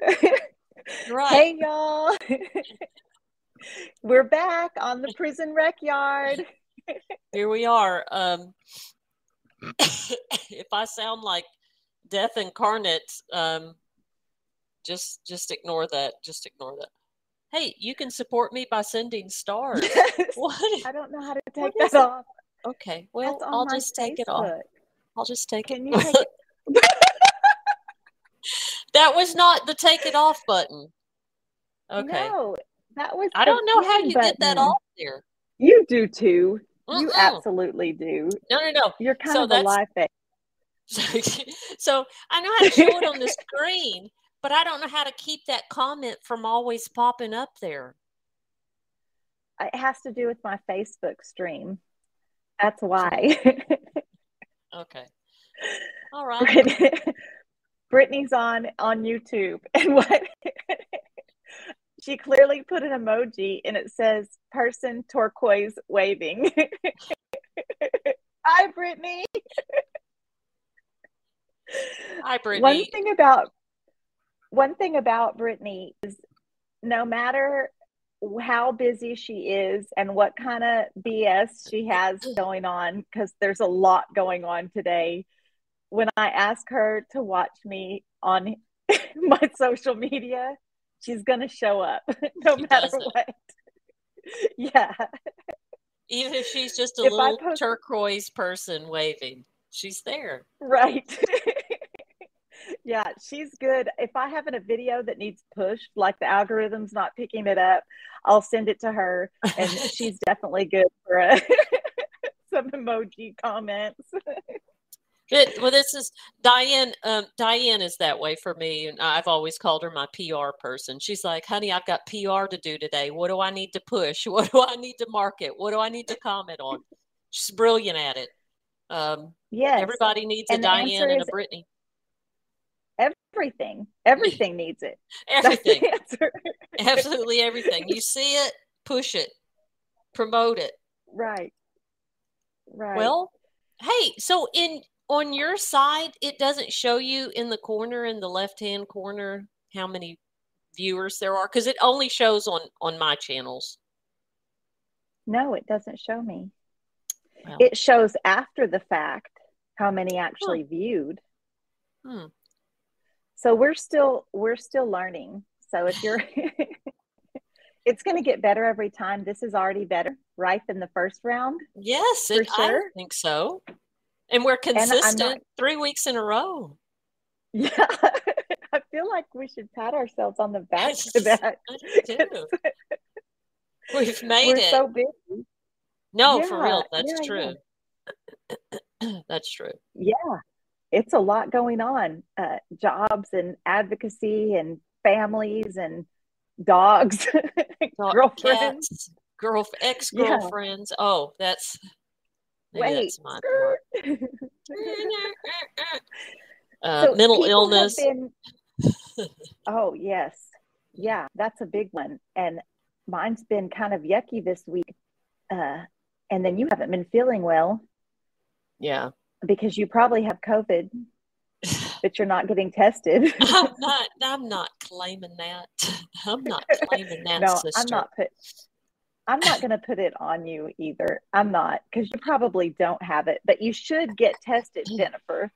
Right. Hey y'all. We're back on the prison rec yard. Here we are. Um, if I sound like death incarnate, um, just just ignore that. Just ignore that. Hey, you can support me by sending stars. What? I don't know how to take that off. Okay, well, I'll just take it off. I'll just take Can it. you take it? that was not the take it off button. Okay. No, that was. I don't know how you get that off there. You do too. You Mm-mm. absolutely do. No, no, no. You're kind So of a life bait. so I know how to show it on the screen, but I don't know how to keep that comment from always popping up there. It has to do with my Facebook stream. That's why. Okay. All right. Brittany, Brittany's on on YouTube, and what she clearly put an emoji, and it says "person turquoise waving." Hi, Brittany. Hi, Brittany. One thing about one thing about Brittany is no matter how busy she is and what kind of BS she has going on, because there's a lot going on today. When I ask her to watch me on my social media, she's gonna show up no She matter what. yeah. Even if she's just a If little post- turquoise person waving, she's there. Right. yeah, she's good. If I have a video that needs pushed, like the algorithm's not picking it up, I'll send it to her, and she's definitely good for uh, some emoji comments. Good. Well, this is Diane. Um, Diane is that way for me, and I've always called her my PR person. She's like, "Honey, I've got PR to do today. What do I need to push? What do I need to market? What do I need to comment on?" She's brilliant at it. Um, Yes, everybody needs a And the Diane and a Brittany. everything. Everything needs it. Everything, absolutely everything. You see it, push it, promote it. right. Right. Well, hey, so in on your side, it doesn't show you in the corner in the left hand corner how many viewers there are because it only shows on on my channels. no, it doesn't show me. Wow. It shows after the fact how many actually viewed. Hmm. so we're still we're still learning so if you're it's going to get better every time this is already better right than the first round Yes, For it, I think so. And we're I'm not- consistent three weeks in a row. yeah i feel like we should pat ourselves on the back for that I do too. We've made we're it. so busy no, for real. That's yeah, true. That's true. yeah it's a lot going on uh, jobs and advocacy and families and dogs Dog- girlfriends girl, ex girlfriends. Oh, that's wait that's my uh, So mental illness. been- oh yes, yeah, that's a big one. And mine's been kind of yucky this week. Uh, and then you haven't been feeling well Yeah, because you probably have COVID, but you're not getting tested. I'm not. I'm not claiming that. I'm not claiming that, no, sister. I'm not put. I'm not going to put it on you either. I'm not because you probably don't have it, but you should get tested, Jennifer.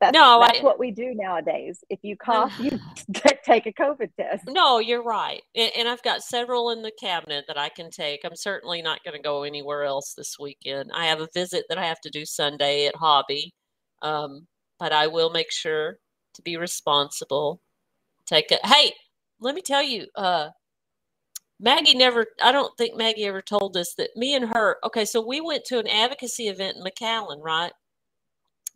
That's, No, that's I- what we do nowadays. If you cough, you take a COVID test. No, you're right. And, and I've got several in the cabinet that I can take. I'm certainly not going to go anywhere else this weekend. I have a visit that I have to do Sunday at Hobby, um, but I will make sure to be responsible. Take it. Hey, let me tell you, uh, Maggie never, I don't think Maggie ever told us that me and her, okay, so we went to an advocacy event in McAllen, right?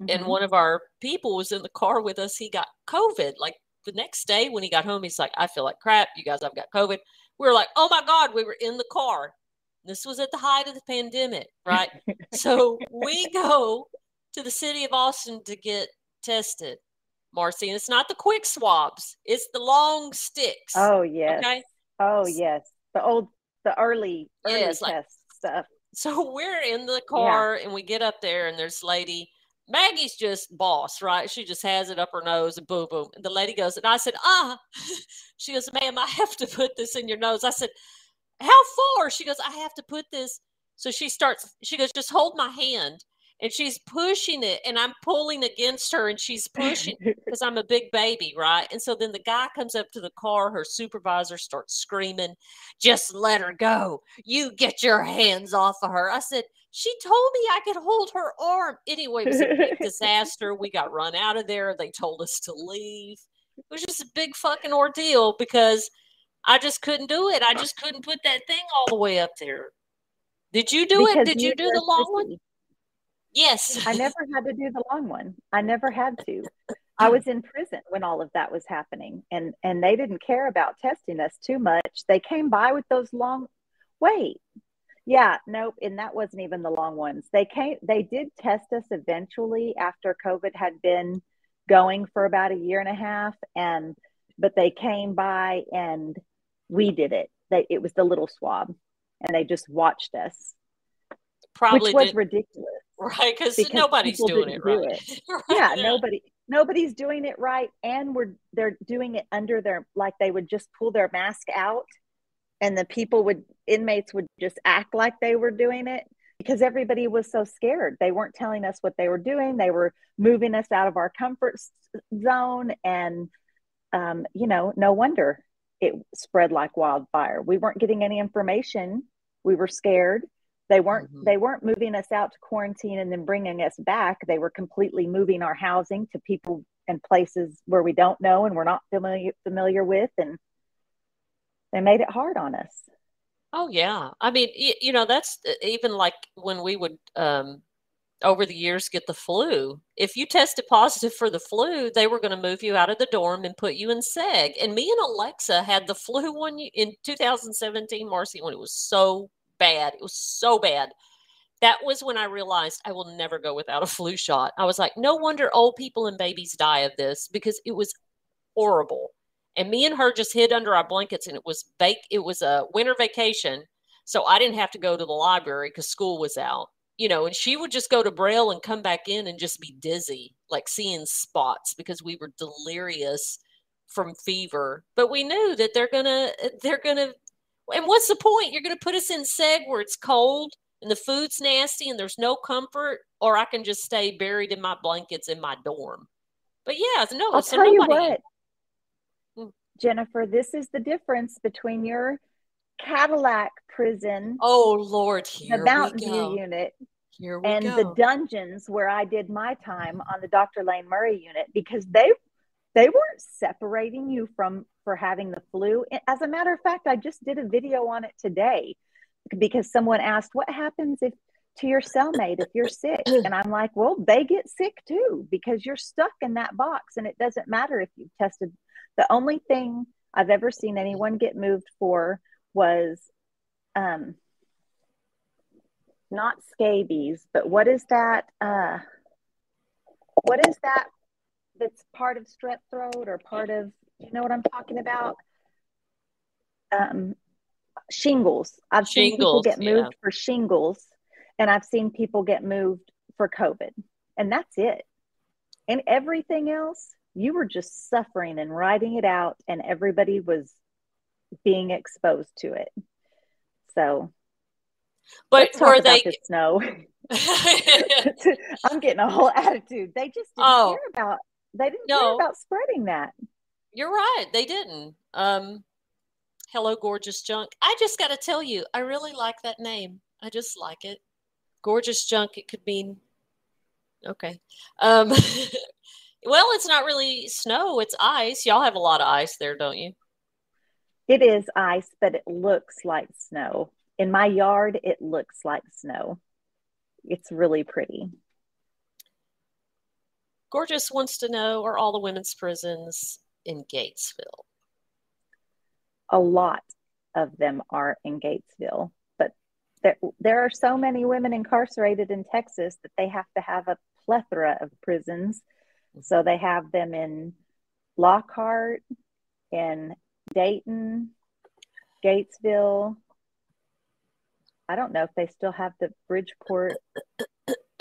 and Mhm. one of our people was in the car with us. He got COVID. Like the next day when he got home, he's like, I feel like crap. You guys, I've got COVID. We were like, oh my God, we were in the car. This was at the height of the pandemic, right? so we go to the city of Austin to get tested, Marci. And it's not the quick swabs, it's the long sticks. Oh yes. Okay. Oh yes. The old the early early Yes, like- test stuff. So we're in the car and we get up there, and there's lady Maggie's just boss, right? She just has it up her nose and boom, boom. And the lady goes, and I said, ah. She goes, ma'am, I have to put this in your nose. I said, how far? She goes, I have to put this. So she starts, she goes, just hold my hand and she's pushing it and I'm pulling against her and she's pushing because I'm a big baby, right? And so then the guy comes up to the car, her supervisor starts screaming, just let her go. You get your hands off of her. I said, she told me I could hold her arm. Anyway, it was a big disaster. We got run out of there. They told us to leave. It was just a big fucking ordeal because I just couldn't do it. I just couldn't put that thing all the way up there. Did you do because it? Did you, you do the long one? Yes. I never had to do the long one. I never had to. I was in prison when all of that was happening and and they didn't care about testing us too much. They came by with those long wait. Yeah, nope, and that wasn't even the long ones. They came they did test us eventually after COVID had been going for about a year and a half and but they came by and we did it. They it was the little swab and they just watched us. Probably which was did, ridiculous right because nobody's doing it right. Do it. right. yeah, yeah nobody nobody's doing it right and we're they're doing it under their like they would just pull their mask out and the people would inmates would just act like they were doing it because everybody was so scared they weren't telling us what they were doing they were moving us out of our comfort zone and um, you know no wonder it spread like wildfire we weren't getting any information we were scared they weren't mm-hmm. they weren't moving us out to quarantine and then bringing us back they were completely moving our housing to people and places where we don't know and we're not familiar familiar with and they made it hard on us oh yeah i mean you, you know that's uh, even like when we would um over the years get the flu. If you tested positive for the flu, they were going to move you out of the dorm and put you in SEG. And me and Alexa had the flu one in 2017, Marci, when it was so bad. It was so bad. That was when I realized I will never go without a flu shot. I was like, no wonder old people and babies die of this because it was horrible. And me and her just hid under our blankets and it was bake it was a winter vacation. So I didn't have to go to the library because school was out. You know, and she would just go to Braille and come back in and just be dizzy, like seeing spots because we were delirious from fever. But we knew that they're gonna they're gonna and what's the point? You're going to put us in seg where it's cold and the food's nasty and there's no comfort, or I can just stay buried in my blankets in my dorm. But yeah, no, I'll so tell nobody... you what, hmm. Jennifer, this is the difference between your Cadillac prison. Oh Lord, the Mountain View unit. and go. the dungeons where I did my time on the Dr. Lane Murray unit because they they weren't separating you from for having the flu. As a matter of fact, I just did a video on it today because someone asked, What happens if to your cellmate if you're sick? And I'm like, Well, they get sick too because you're stuck in that box and it doesn't matter if you've tested. The only thing I've ever seen anyone get moved for was um, not scabies, but what is that? Uh, what is that that's part of strep throat or part of you know what I'm talking about? Um, shingles. I've shingles, seen people get moved yeah. for shingles, and I've seen people get moved for COVID, and that's it. And everything else, you were just suffering and writing it out, and everybody was being exposed to it. So, but were they the snow? I'm getting a whole attitude. They just didn't oh, care about. They didn't no. care about spreading that. You're right. They didn't. Um, hello, gorgeous junk. I just got to tell you, I really like that name. I just like it. Gorgeous junk. It could mean okay. Um, well, it's not really snow. It's ice. Y'all have a lot of ice there, don't you? It is ice, but it looks like snow. In my yard, it looks like snow. It's really pretty. Gorgeous wants to know are all the women's prisons in Gatesville? A lot of them are in Gatesville, but there, there are so many women incarcerated in Texas that they have to have a plethora of prisons. So they have them in Lockhart, in Dayton, Gatesville. I don't know if they still have the Bridgeport.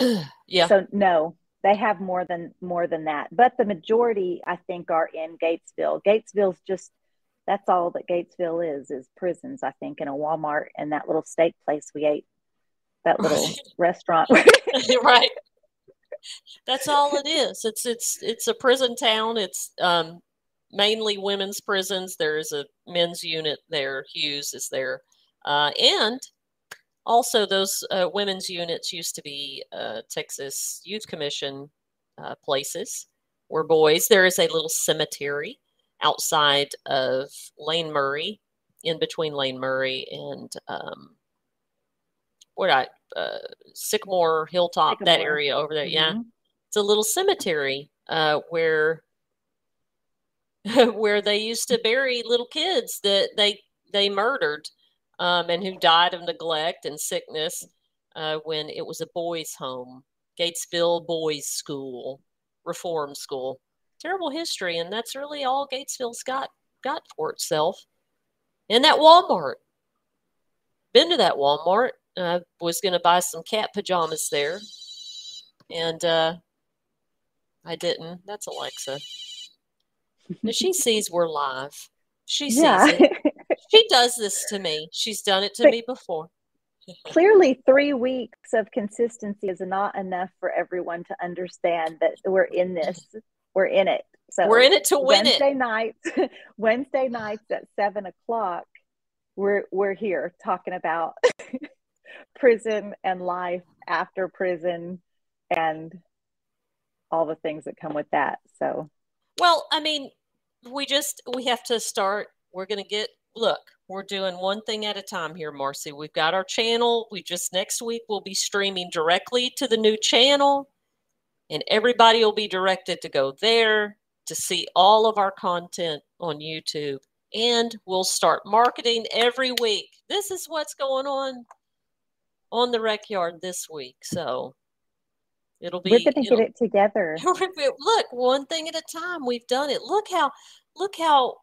yeah. So no, they have more than more than that. But the majority i think are in gatesville. Gatesville's just that's all that gatesville is is prisons i think in a walmart and that little steak place we ate. That little restaurant. Right. That's all it is. It's it's it's a prison town. It's um mainly women's prisons. There is a men's unit there. Hughes is there. Uh, and also, those uh, women's units used to be uh, Texas Youth Commission uh, places where boys. There is a little cemetery outside of Lane Murray, in between Lane Murray and um, what I uh, Sycamore Hilltop, Sycamore. that area over there. Mm-hmm. Yeah, it's a little cemetery uh, where where they used to bury little kids that they they murdered um, and who died of neglect and sickness uh, when it was a boys' home, Gatesville Boys School, Reform School. Terrible history, and that's really all Gatesville's got got for itself. And that Walmart. Been to that Walmart. I was going to buy some cat pajamas there, and uh, I didn't. That's Alexa. she sees we're live. She sees yeah. it. She does this to me. She's done it to but me before. clearly, three weeks of consistency is not enough for everyone to understand that we're in this. We're in it. So we're in it to win Wednesday it. nights, Wednesday nights at seven o'clock, we're we're here talking about prison and life after prison and all the things that come with that. So, well, I mean, we just we have to start. We're going to get look, we're doing one thing at a time here, Marci. We've got our channel. We just next week we'll be streaming directly to the new channel, and everybody will be directed to go there to see all of our content on YouTube. And we'll start marketing every week. This is what's going on on the rec yard this week. So it'll be. We're going to get it together. look, one thing at a time. We've done it. Look how look how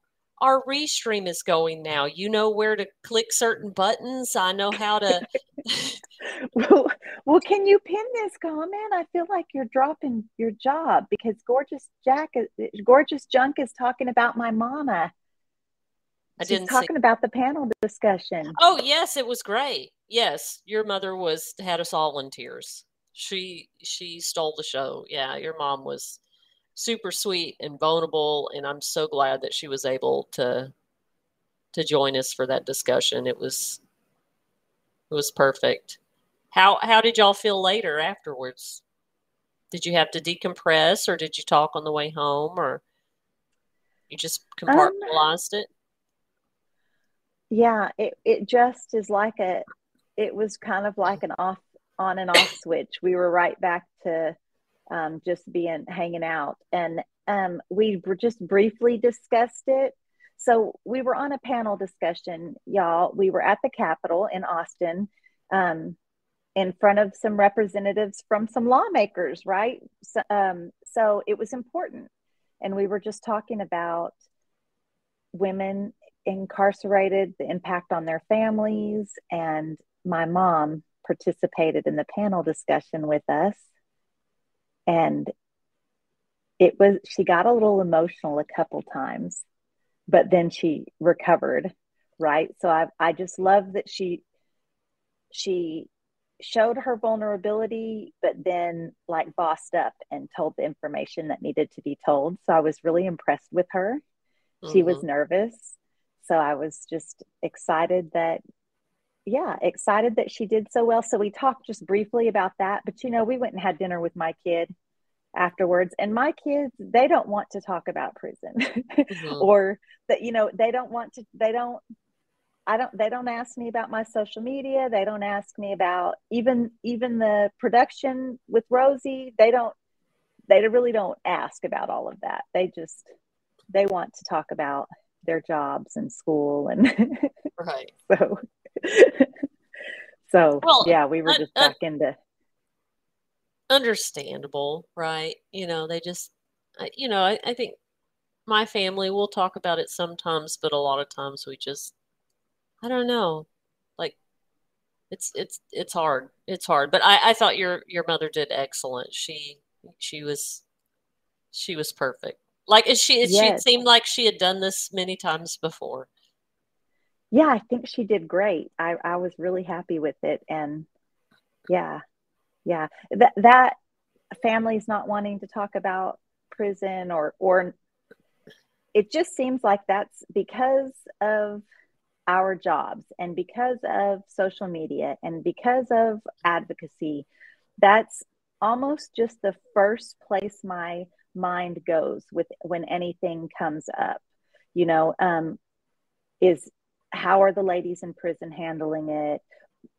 our restream is going now. You know where to click certain buttons. I know how to. well, well, can you pin this comment? I feel like you're dropping your job because gorgeous Jack, gorgeous Junk is talking about my mama. I She's talking see. about the panel discussion. Oh yes, it was great. Yes, your mother was had us all in tears. She she stole the show. Yeah, your mom was super sweet and vulnerable and i'm so glad that she was able to to join us for that discussion. It was it was perfect. How how did y'all feel later afterwards? Did you have to decompress or did you talk on the way home or you just compartmentalized um, it yeah it, it just is like a it was kind of like an off on and off switch. We were right back to um, just being hanging out. And um, we just briefly discussed it. So we were on a panel discussion, y'all. We were at the Capitol in Austin um, in front of some representatives from some lawmakers, right? So, um, so it was important. And we were just talking about women incarcerated, the impact on their families. And my mom participated in the panel discussion with us and it was she got a little emotional a couple times but then she recovered right so i i just love that she she showed her vulnerability but then like bossed up and told the information that needed to be told so i was really impressed with her mm-hmm. she was mm-hmm. nervous so i was just excited that yeah, excited that she did so well. So we talked just briefly about that. But, you know, we went and had dinner with my kid afterwards. And my kids, they don't want to talk about prison mm-hmm. or that, you know, they don't want to, they don't, I don't, they don't ask me about my social media. They don't ask me about even, even the production with Rosie. They don't, they really don't ask about all of that. They just, they want to talk about their jobs and school and right. So so well, yeah, we were just back into understandable, right? You know, they just, you know, I, I think my family will talk about it sometimes, but a lot of times we just, I don't know, like it's it's it's hard. It's hard, but I I thought your your mother did excellent. She She was she was perfect. Like she yes. she seemed like she had done this many times before. Yeah, I think she did great. I I was really happy with it and yeah. Yeah. That that families not wanting to talk about prison or or it just seems like that's because of our jobs and because of social media and because of advocacy that's almost just the first place my mind goes with when anything comes up you know um, is how are the ladies in prison handling it?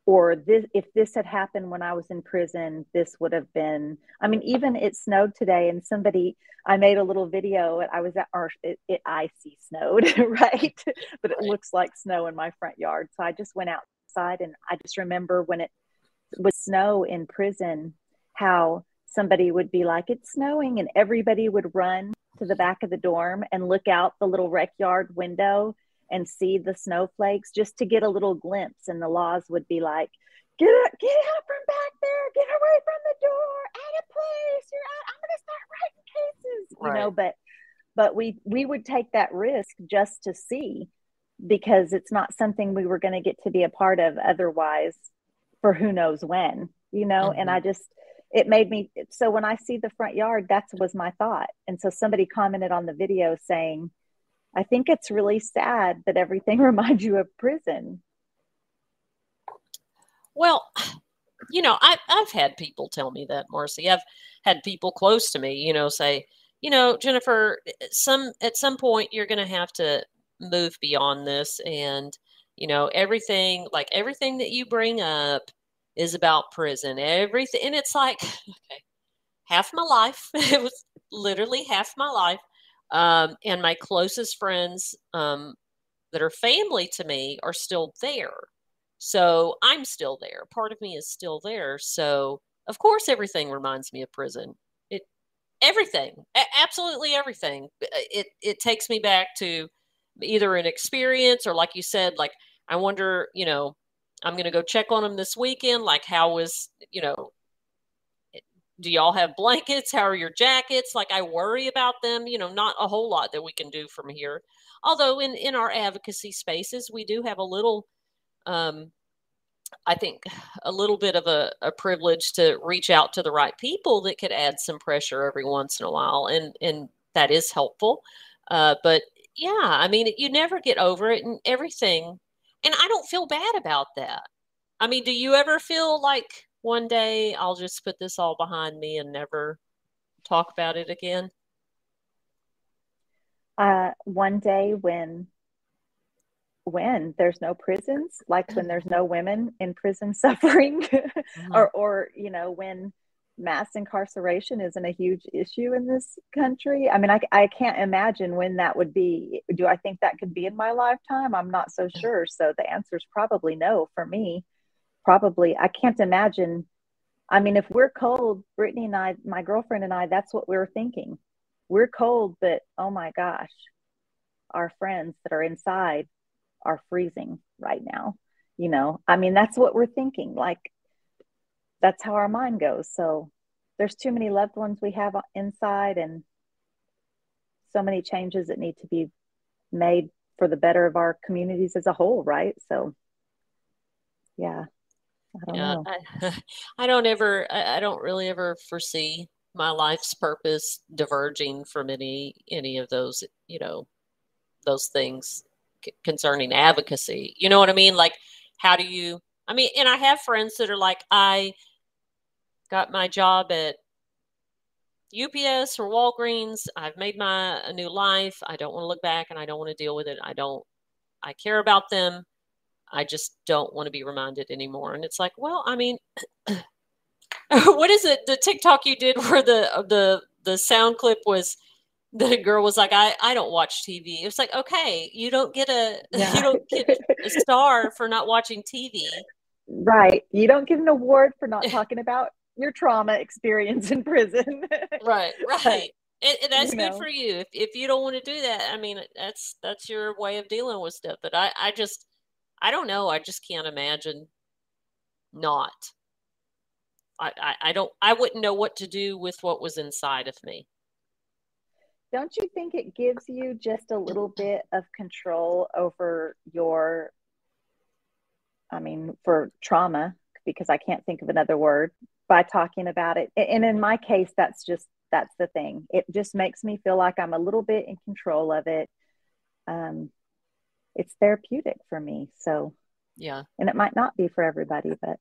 Or this if this had happened when i was in prison this would have been i mean even it snowed today and somebody i made a little video i was at or it, it icy snowed right? But it looks like snow in my front yard. So i just went outside and i just remember when it was snow in prison how somebody would be like it's snowing and everybody would run to the back of the dorm and look out the little rec yard window and see the snowflakes just to get a little glimpse. And the laws would be like, get up, get out from back there, get away from the door, out of place, you're out. I'm gonna start writing cases, right. you know. But but we we would take that risk just to see because it's not something we were going to get to be a part of otherwise for who knows when, you know. Mm-hmm. And I just it made me so when I see the front yard, that was my thought. And so somebody commented on the video saying I think it's really sad that everything reminds you of prison. Well, you know, I, I've had people tell me that, Marci. I've had people close to me, you know, say, you know, Jennifer, some at some point you're going to have to move beyond this, and you know, everything like everything that you bring up is about prison. Everything, and it's like, okay, half my life. it was literally half my life um, and my closest friends um, that are family to me are still there. So I'm still there. Part of me is still there. So of course, everything reminds me of prison. It everything, a- absolutely everything. Uh, it it takes me back to either an experience or, like you said, like I wonder, you know, I'm going to go check on them this weekend. Like, how was, you know, do y'all have blankets? How are your jackets? Like I worry about them, you know, not a whole lot that we can do from here. Although in in our advocacy spaces, we do have a little um I think a little bit of a, a privilege to reach out to the right people that could add some pressure every once in a while and and that is helpful. Uh, but yeah, I mean, you never get over it and everything. And I don't feel bad about that. I mean, do you ever feel like one day I'll just put this all behind me and never talk about it again? Uh, one day when when there's no prisons, like when there's no women in prison suffering, mm-hmm. or or you know when mass incarceration isn't a huge issue in this country. I mean, I, I can't imagine when that would be. Do I think that could be in my lifetime? I'm not so sure. So the answer is probably no for me probably I can't imagine. I mean, if we're cold, Brittany and I, my girlfriend and I, that's what we are thinking. We're cold, but oh my gosh, our friends that are inside are freezing right now. You know, I mean, that's what we're thinking. Like, that's how our mind goes. So there's too many loved ones we have inside and so many changes that need to be made for the better of our communities as a whole, right? So, yeah. I don't yeah. I, I don't ever, I, I don't really ever foresee my life's purpose diverging from any any of those, you know, those things c- concerning advocacy. You know what I mean? Like, how do you? I mean, and I have friends that are like, I got my job at UPS or Walgreens. I've made my a new life. I don't want to look back and I don't want to deal with it. I don't I care about them. I just don't want to be reminded anymore. And it's like, well, I mean, what is it? The TikTok you did where the the the sound clip was the girl was like, I, I don't watch TV. It was like, okay, you don't get a yeah. you don't get a star for not watching TV. Right. You don't get an award for not talking about your trauma experience in prison. right, right. And, and that's you good know. for you. If if you don't want to do that, I mean, that's that's your way of dealing with stuff. But I I just I don't know. I just can't imagine not. I, I, I don't I wouldn't know what to do with what was inside of me. Don't you think it gives you just a little bit of control over your I mean, for trauma, because I can't think of another word, by talking about it. And in my case, that's just that's the thing. It just makes me feel like I'm a little bit in control of it. Um, it's therapeutic for me. So yeah, and it might not be for everybody, but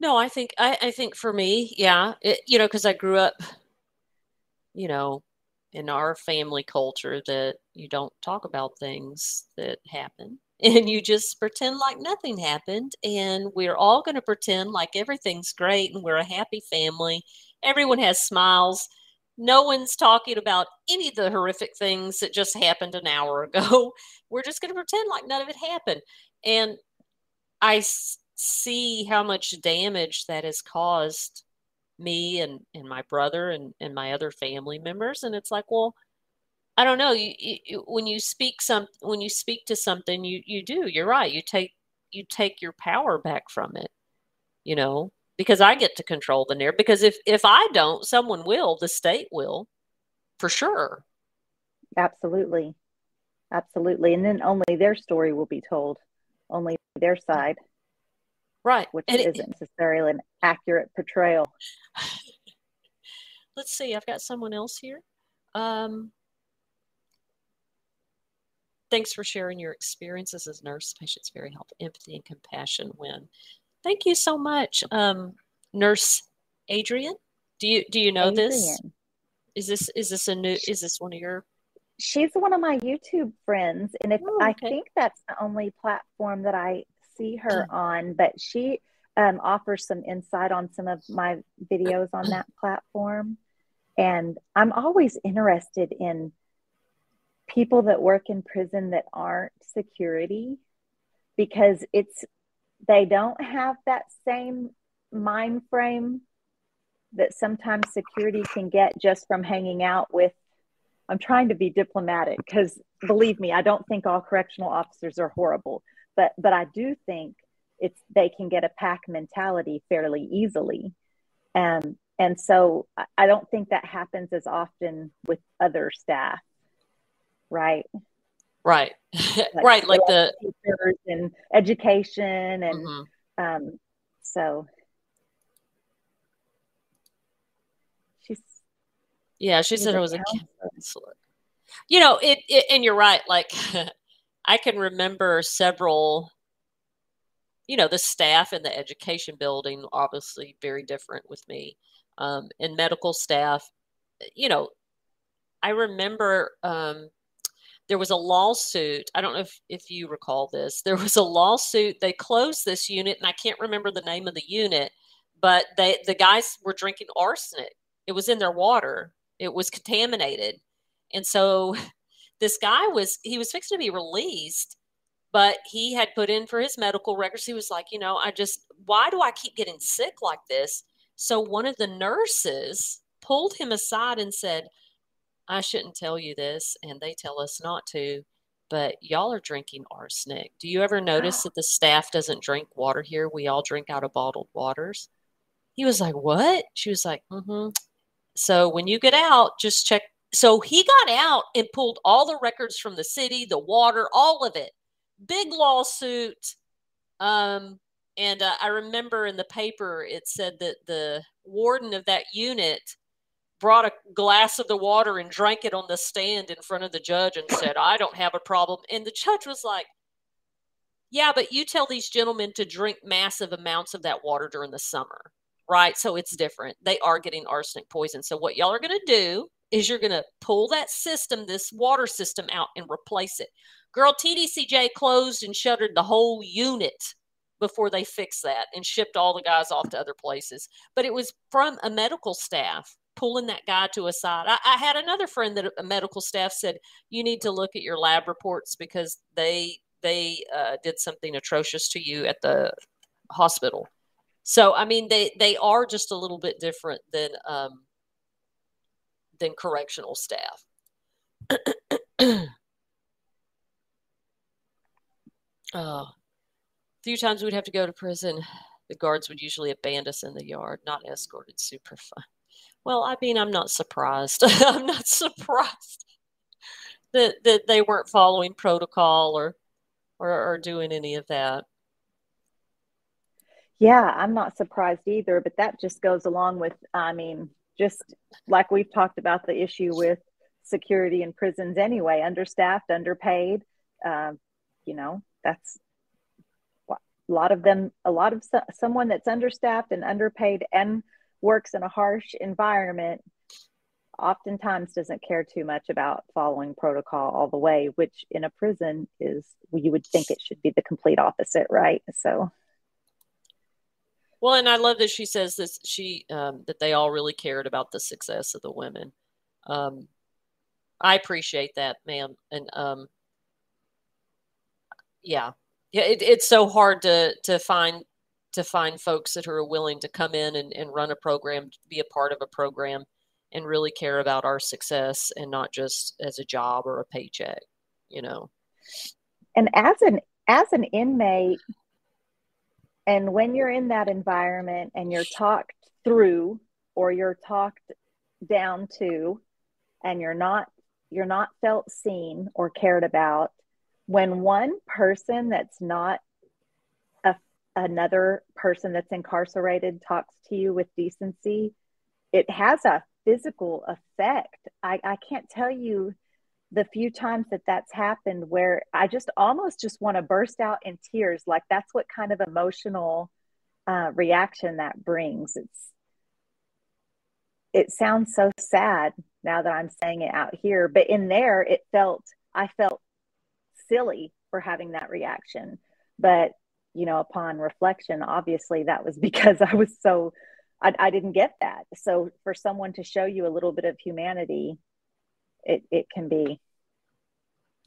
no, I think I, I think for me, yeah, it, you know, because I grew up, you know, in our family culture that you don't talk about things that happen. And you just pretend like nothing happened and we're all going to pretend like everything's great and we're a happy family. Everyone has smiles no one's talking about any of the horrific things that just happened an hour ago we're just going to pretend like none of it happened and I see how much damage that has caused me and, and my brother and, and my other family members and it's like well I don't know. You, you, when you speak some when you speak to something, you you do. You're right. You take you take your power back from it. You know, because I get to control the narrative. Because if if I don't, someone will. The state will, for sure. Absolutely, absolutely. And then only their story will be told, only their side. Right, which and isn't it, necessarily an accurate portrayal. Let's see. I've got someone else here. Um, Thanks for sharing your experiences as nurse. Patients very helpful. Empathy and compassion win. Thank you so much, um, Nurse Adrian. Do you do you know Adrian. this? Is this is this a new? Is this one of your? She's one of my YouTube friends, and if oh, okay. I think that's the only platform that I see her on, but she um, offers some insight on some of my videos on that platform, and I'm always interested in people that work in prison that aren't security because it's they don't have that same mind frame that sometimes security can get just from hanging out with I'm trying to be diplomatic because believe me I don't think all correctional officers are horrible but but I do think it's they can get a pack mentality fairly easily um, and so I don't think that happens as often with other staff right? Right, like, right, like the teachers and education, and mm-hmm. um, so she's yeah, she said it was a counselor. You know, it, it and you're right. Like I can remember several you know the staff in the education building obviously very different with me um, and medical staff you know i remember um, there was a lawsuit. I don't know if, if you recall this. There was a lawsuit. They closed this unit, and I can't remember the name of the unit, but they the guys were drinking arsenic. It was in their water. It was contaminated, and so this guy was he was fixed to be released, but he had put in for his medical records. He was like, you know, I just why do I keep getting sick like this? So one of the nurses pulled him aside and said, I shouldn't tell you this, and they tell us not to, but y'all are drinking arsenic. Do you ever notice that the staff doesn't drink water here? We all drink out of bottled waters. He was like, What? She was like, Mm hmm. So when you get out, just check. So he got out and pulled all the records from the city, the water, all of it. Big lawsuit. Um, and uh, I remember in the paper it said that the warden of that unit brought a glass of the water and drank it on the stand in front of the judge and said, I don't have a problem. And the judge was like, Yeah, but you tell these gentlemen to drink massive amounts of that water during the summer, right? So it's different. They are getting arsenic poison. So what y'all are going to do is you're going to pull that system, this water system out and replace it. Girl, TDCJ closed and shuttered the whole unit before they fixed that and shipped all the guys off to other places. But it was from a medical staff pulling that guy to a side. I, I had another friend that a medical staff said you need to look at your lab reports because they they uh, did something atrocious to you at the hospital. So I mean they they are just a little bit different than um, than correctional staff. uh, a few times we'd have to go to prison The guards would usually abandon us in the yard, not escorted. Super fun. Well, I mean, I'm not surprised. I'm not surprised that that they weren't following protocol or, or or doing any of that. Yeah, I'm not surprised either, but that just goes along with, I mean, just like we've talked about the issue with security in prisons anyway, understaffed, underpaid. Uh, you know, that's a lot of them, a lot of someone that's understaffed and underpaid and works in a harsh environment oftentimes doesn't care too much about following protocol all the way, which in a prison is, you would think it should be the complete opposite, right? So. Well, and I love that she says this. She um, that they all really cared about the success of the women. Um, I appreciate that, ma'am. And um, yeah, yeah, it, it's so hard to to find to find folks that are willing to come in and, and run a program, be a part of a program, and really care about our success and not just as a job or a paycheck, you know. And as an as an inmate, and when you're in that environment and you're talked through or you're talked down to and you're not you're not felt seen or cared about when one person that's not another person that's incarcerated talks to you with decency it has a physical effect i, I can't tell you the few times that that's happened where i just almost just want to burst out in tears like that's what kind of emotional uh, reaction that brings it's it sounds so sad now that I'm saying it out here. But in there, it felt, I felt silly for having that reaction. But, you know, upon reflection, obviously that was because I was so, I, I didn't get that. So for someone to show you a little bit of humanity, it, it can be,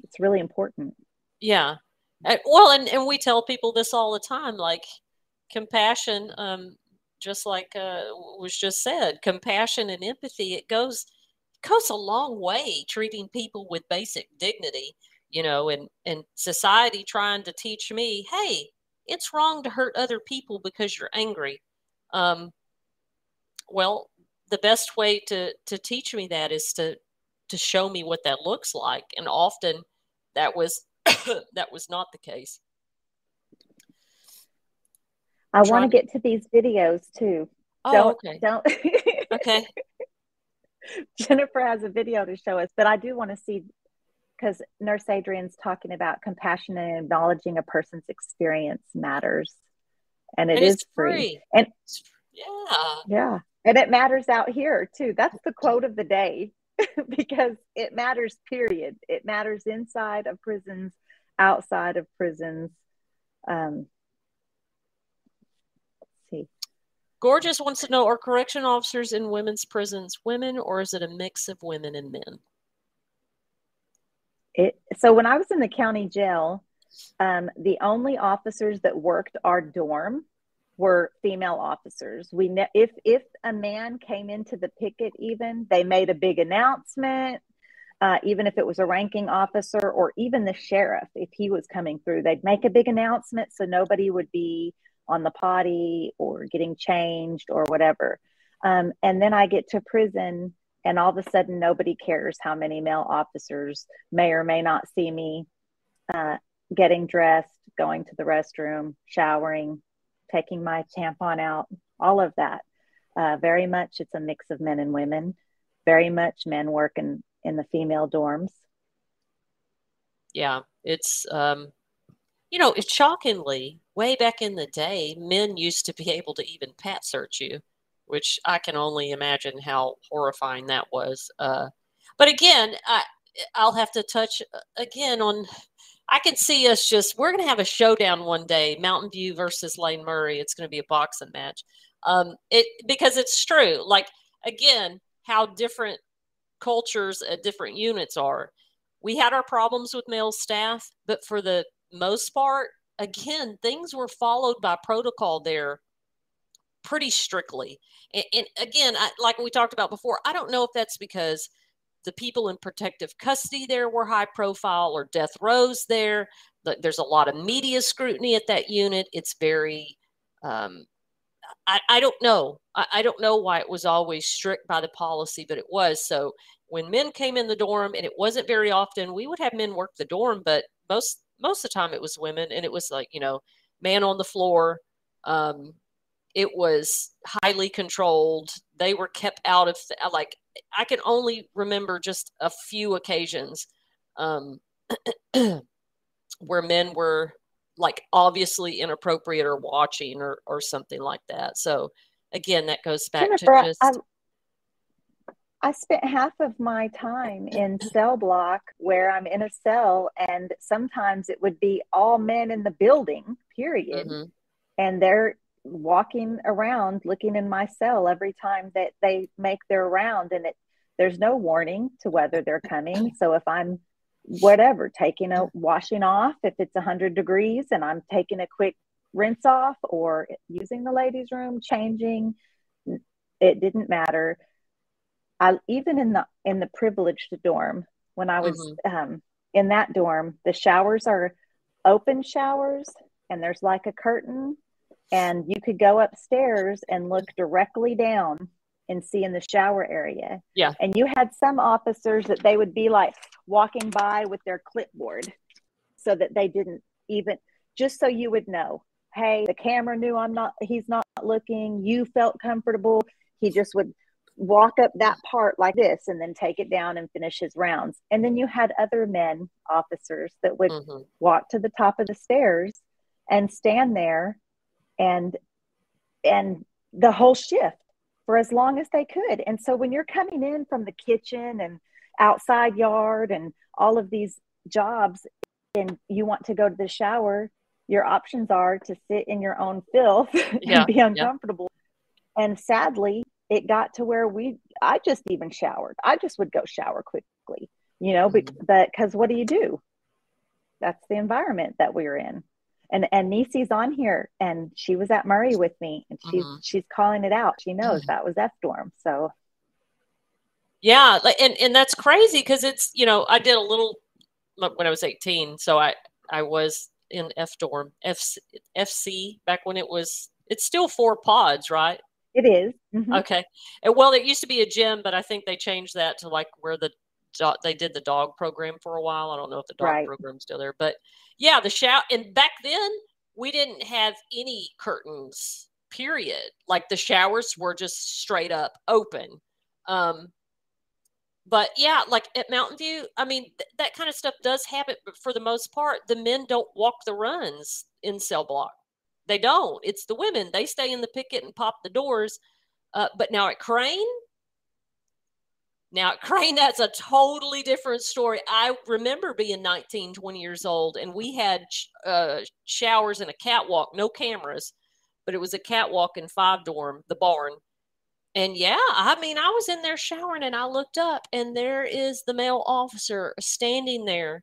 it's really important. Yeah. Well, and, and we tell people this all the time, like compassion, um, just like uh, was just said, compassion and empathy, it goes goes a long way treating people with basic dignity, you know, and, and society trying to teach me, hey, it's wrong to hurt other people because you're angry. Um, well, the best way to, to teach me that is to, to show me what that looks like. And often that was, that was not the case. I want to get to these videos too. Oh, don't, okay. Don't. okay. Jennifer has a video to show us, but I do want to see because Nurse Adrian's talking about compassion and acknowledging a person's experience matters, and it and is free. free. And yeah, yeah, and it matters out here too. That's the quote of the day because it matters. Period. It matters inside of prisons, outside of prisons. Um, Gorgeous wants to know Are correction officers in women's prisons women or is it a mix of women and men? It, so when I was in the county jail, um, the only officers that worked our dorm were female officers. We ne- if if a man came into the picket, even they made a big announcement. Uh, even if it was a ranking officer or even the sheriff, if he was coming through, they'd make a big announcement so nobody would be on the potty or getting changed or whatever. Um, and then I get to prison, and all of a sudden, nobody cares how many male officers may or may not see me uh, getting dressed, going to the restroom, showering, taking my tampon out, all of that. Uh, very much it's a mix of men and women. Very much men work in, in the female dorms. Yeah, it's um, you know, it's shockingly, way back in the day, men used to be able to even pat search you, which I can only imagine how horrifying that was. Uh, but again, I, I'll have to touch uh, again on. I can see us just. We're going to have a showdown one day, Mountain View versus Lane Murray. It's going to be a boxing match. Um, it because it's true. Like again, how different cultures at different units are. We had our problems with male staff, but for the most part, again, things were followed by protocol there pretty strictly. And, and again, I, like we talked about before, I don't know if that's because the people in protective custody there were high profile or death rows there. There's a lot of media scrutiny at that unit. It's very, um, I, I don't know. I, I don't know why it was always strict by the policy, but it was. So when men came in the dorm, and it wasn't very often, we would have men work the dorm, but most most of the time it was women, and it was like you know, man on the floor. Um, it was highly controlled. They were kept out of like I can only remember just a few occasions um, where men were like obviously inappropriate or watching or or something like that. So again, that goes back Jennifer, to just. I, I spent half of my time in cell block where I'm in a cell, and sometimes it would be all men in the building, period. Mm-hmm. And they're walking around looking in my cell every time that they make their round, and it there's no warning to whether they're coming. So if I'm whatever, taking a washing off if it's 100 degrees and I'm taking a quick rinse off or using the ladies' room, changing, it didn't matter. I even in the in the privileged dorm when I was mm-hmm. um, in that dorm, the showers are open showers and there's like a curtain and you could go upstairs and look directly down and see in the shower area. Yeah. And you had some officers that they would be like walking by with their clipboard so that they didn't even just so you would know, hey, the camera knew I'm not he's not looking, you felt comfortable. He just would walk up that part like this and then take it down and finish his rounds. And then you had other men officers that would mm-hmm. walk to the top of the stairs and stand there and and the whole shift for as long as they could. And so when you're coming in from the kitchen and outside yard and all of these jobs and you want to go to the shower, your options are to sit in your own filth yeah, and be uncomfortable. Yeah. And sadly, it got to where we I just even showered. I just would go shower quickly, you know, mm-hmm. but because what do you do? That's the environment that we we're in and and Nisi's on here and she was at Murray with me and she's mm-hmm. she's calling it out. She knows mm-hmm. that was F dorm. So yeah, and and that's crazy because it's you know I did a little when I was 18, so I I was in F dorm F, FC back when it was it's still four pods, right? It is. Mm-hmm. Okay. Well, it used to be a gym, but I think they changed that to like where the they did the dog program for a while. I don't know if the dog right. program's still there, but yeah, the shower. And back then, we didn't have any curtains. Period. Like the showers were just straight up open. Um, but yeah, like at Mountain View, I mean, th- that kind of stuff does happen, but for the most part, the men don't walk the runs in cell block. They don't. It's the women. They stay in the picket and pop the doors. Uh, but now at Crain, now, Crain, that's a totally different story. I remember being 19, 20 years old, and we had uh, showers and a catwalk, no cameras, but it was a catwalk in five dorm, the barn. And yeah, I mean, I was in there showering and I looked up, and there is the male officer standing there.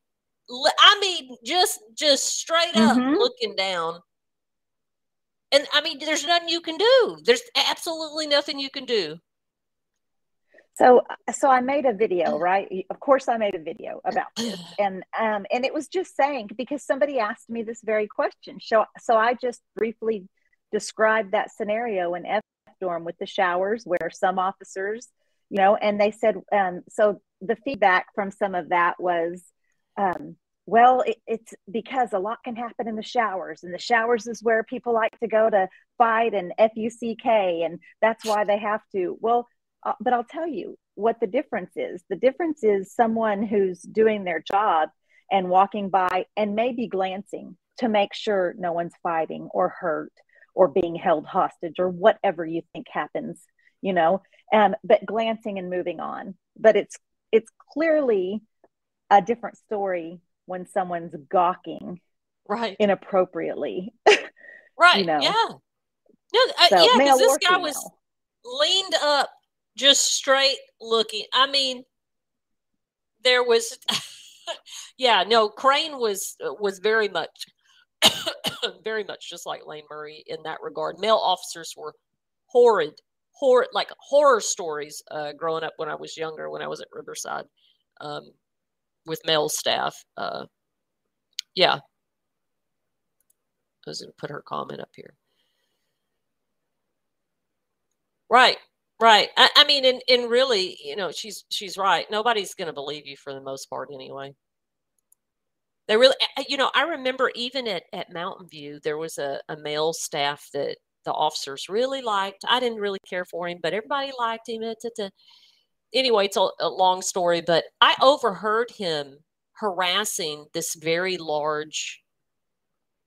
I mean, just just straight up mm-hmm. looking down. And I mean, there's nothing you can do. There's absolutely nothing you can do. So, so I made a video, right? Of course, I made a video about this, and um, and it was just saying because somebody asked me this very question. So, so I just briefly described that scenario in F dorm with the showers, where some officers, you know, and they said, um, so the feedback from some of that was, um, well, it, it's because a lot can happen in the showers, and the showers is where people like to go to fight and F U C K, and that's why they have to. Well uh, but I'll tell you what the difference is. The difference is someone who's doing their job and walking by and maybe glancing to make sure no one's fighting or hurt or being held hostage or whatever you think happens, you know, um, but glancing and moving on. But it's it's clearly a different story when someone's gawking right inappropriately. right. You know? Yeah. No, uh, so, yeah, because this guy was leaned up just straight looking. I mean, there was, yeah, no, Crain was was very much, very much just like Lane Murray in that regard. Male officers were horrid, horror like horror stories uh, growing up when I was younger, when I was at Riverside, um, with male staff. Uh, yeah, I was going to put her comment up here. Right. Right. I, I mean, and, and really, you know, she's she's right. Nobody's going to believe you for the most part, anyway. They really, you know, I remember even at at Mountain View, there was a, a male staff that the officers really liked. I didn't really care for him, but everybody liked him. Eh, anyway, it's a, a long story, but I overheard him harassing this very large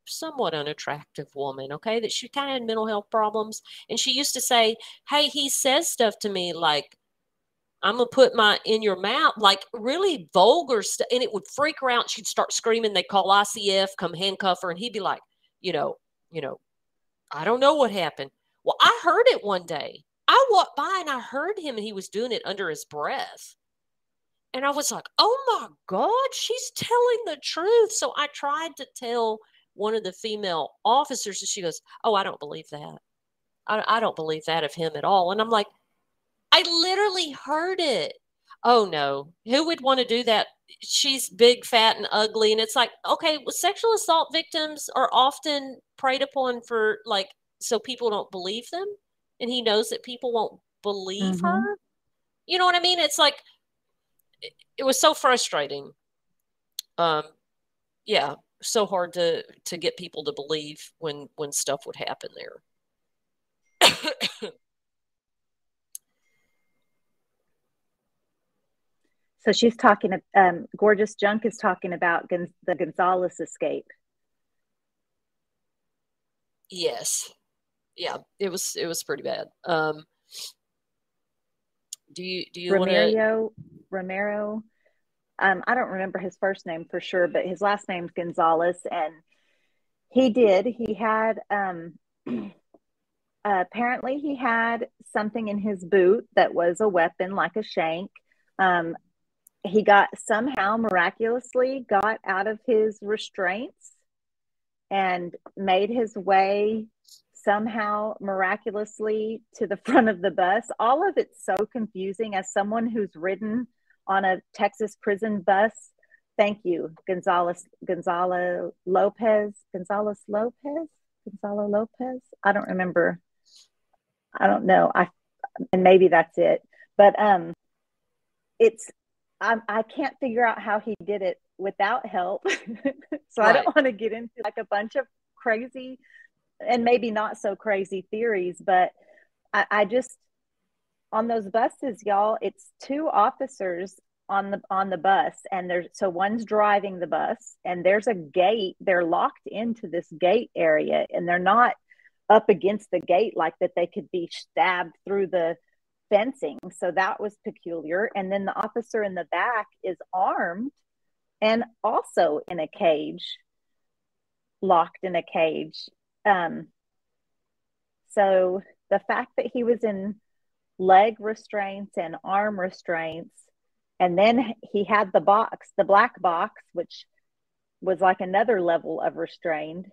somewhat unattractive woman, okay, that she kind of had mental health problems. And she used to say, Hey, he says stuff to me like, I'm gonna put my in your mouth, like really vulgar stuff. And it would freak her out. She'd start screaming, they call ICF, come handcuff her, and he'd be like, you know, you know, I don't know what happened. Well, I heard it one day. I walked by and I heard him and he was doing it under his breath. And I was like, oh my God, she's telling the truth. So I tried to tell one of the female officers, and she goes, Oh, I don't believe that. I, I don't believe that of him at all. And I'm like, I literally heard it. Oh no, who would want to do that? She's big, fat, and ugly. And it's like, okay, well, sexual assault victims are often preyed upon for like, so people don't believe them. And he knows that people won't believe mm-hmm. her. You know what I mean? It's like, it, it was so frustrating. Um, yeah, so hard to to get people to believe when when stuff would happen there. so she's talking. Um, Gorgeous Junk is talking about the Gonzalez escape. Yes, yeah, it was it was pretty bad. Um, do you do you want to Romero? Um, I don't remember his first name for sure, but his last name's Gonzalez, and he did. He had um, uh, apparently he had something in his boot that was a weapon, like a shank. Um, he got somehow miraculously got out of his restraints and made his way somehow miraculously to the front of the bus. All of it's so confusing as someone who's ridden on a Texas prison bus. Thank you, Gonzalez, Gonzalo Lopez, Gonzalez Lopez, Gonzalo Lopez. I don't remember. I don't know. I and maybe that's it. But um, it's I I can't figure out how he did it without help. so right. I don't want to get into like a bunch of crazy and maybe not so crazy theories, but I, I just on those buses, y'all, it's two officers on the on the bus and there's so one's driving the bus and there's a gate they're locked into this gate area and they're not up against the gate like that they could be stabbed through the fencing. So that was peculiar. And then the officer in the back is armed and also in a cage locked in a cage. Um so the fact that he was in leg restraints and arm restraints. And then he had the box, the black box, which was like another level of restrained.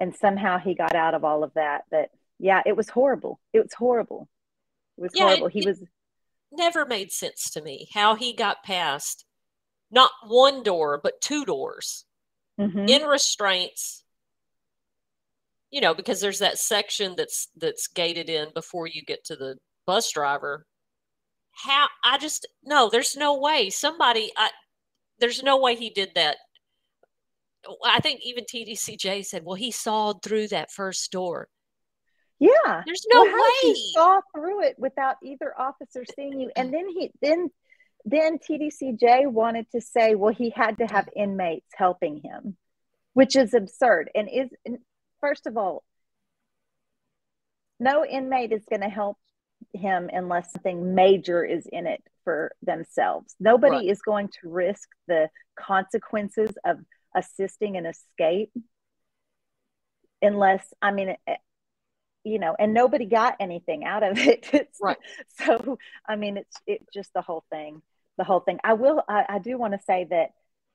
And somehow he got out of all of that. But yeah, it was horrible. It was horrible. It was yeah, horrible. It, he was never made sense to me how he got past not one door, but two doors mm-hmm. in restraints you know, because there's that section that's that's gated in before you get to the bus driver. How I just no, there's no way somebody I there's no way he did that. Oh, I think even TDCJ said, well, he sawed through that first door. Yeah. There's no well, way he saw through it without either officer seeing you. And then he then then TDCJ wanted to say, well, he had to have inmates helping him, which is absurd and is first of all, no inmate is going to help him unless something major is in it for themselves. Nobody right. is going to risk the consequences of assisting an escape unless, I mean, eh, you know, and nobody got anything out of it. It's, right. So, I mean, it's it's just the whole thing. The whole thing. I will. I, I do want to say that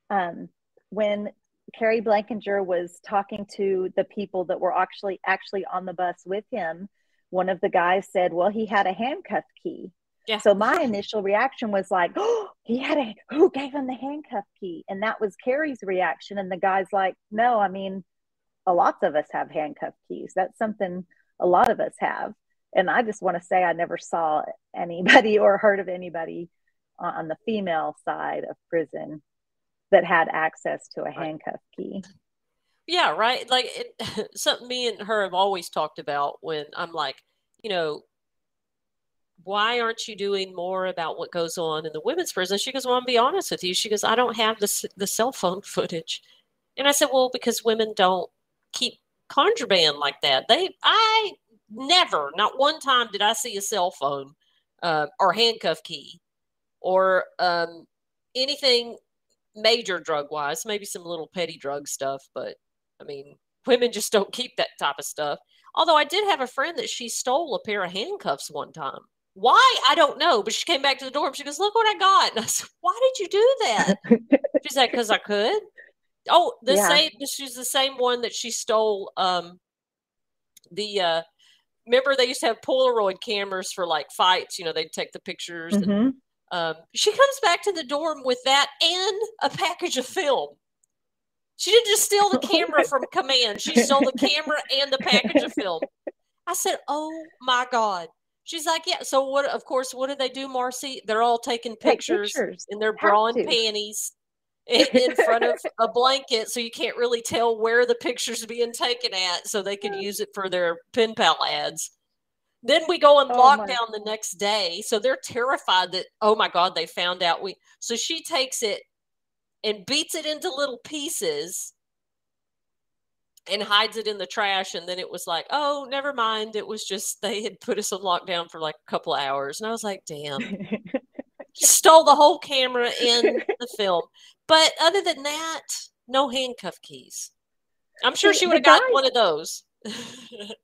um, when Keri Blakinger was talking to the people that were actually actually on the bus with him. One of the guys said, "Well, he had a handcuff key." Yeah. So my initial reaction was like, "Oh, he had a who gave him the handcuff key?" And that was Keri's reaction. And the guy's like, "No, I mean, a lot of us have handcuff keys. That's something a lot of us have." and I just want to say I never saw anybody or heard of anybody on the female side of prison that had access to a handcuff key. Yeah, right. Like it, something me and her have always talked about when I'm like, you know, why aren't you doing more about what goes on in the women's prison? She goes, well, I'm be honest with you. She goes, I don't have the the cell phone footage, and I said, well, because women don't keep contraband like that. They, I never, not one time did I see a cell phone uh, or handcuff key or um, anything major drug wise, maybe some little petty drug stuff, but I mean, women just don't keep that type of stuff. Although I did have a friend that she stole a pair of handcuffs one time. Why? I don't know. But she came back to the dorm. She goes, Look what I got. And I said, Why did you do that? she said, Because I could. Oh, the yeah. same. She's the same one that she stole. Um, the uh, remember they used to have Polaroid cameras for like fights. You know, they'd take the pictures. Mm-hmm. And, um, she comes back to the dorm with that and a package of film. She didn't just steal the camera from command. She stole the camera and the package of film. I said, "Oh my god." She's like, "Yeah." So what? Of course, what do they do, Marci? They're all taking pictures, pictures. in their bra and panties in, in front of a blanket, so you can't really tell where the picture's being taken at, so they could use it for their pen pal ads. Then we go on oh lockdown the next day. So they're terrified that, oh my God, they found out we. So she takes it and beats it into little pieces and hides it in the trash. And then it was like, oh, never mind. It was just they had put us on lockdown for like a couple of hours. And I was like, damn. stole the whole camera in the film. But other than that, no handcuff keys. I'm sure she would have got one of those.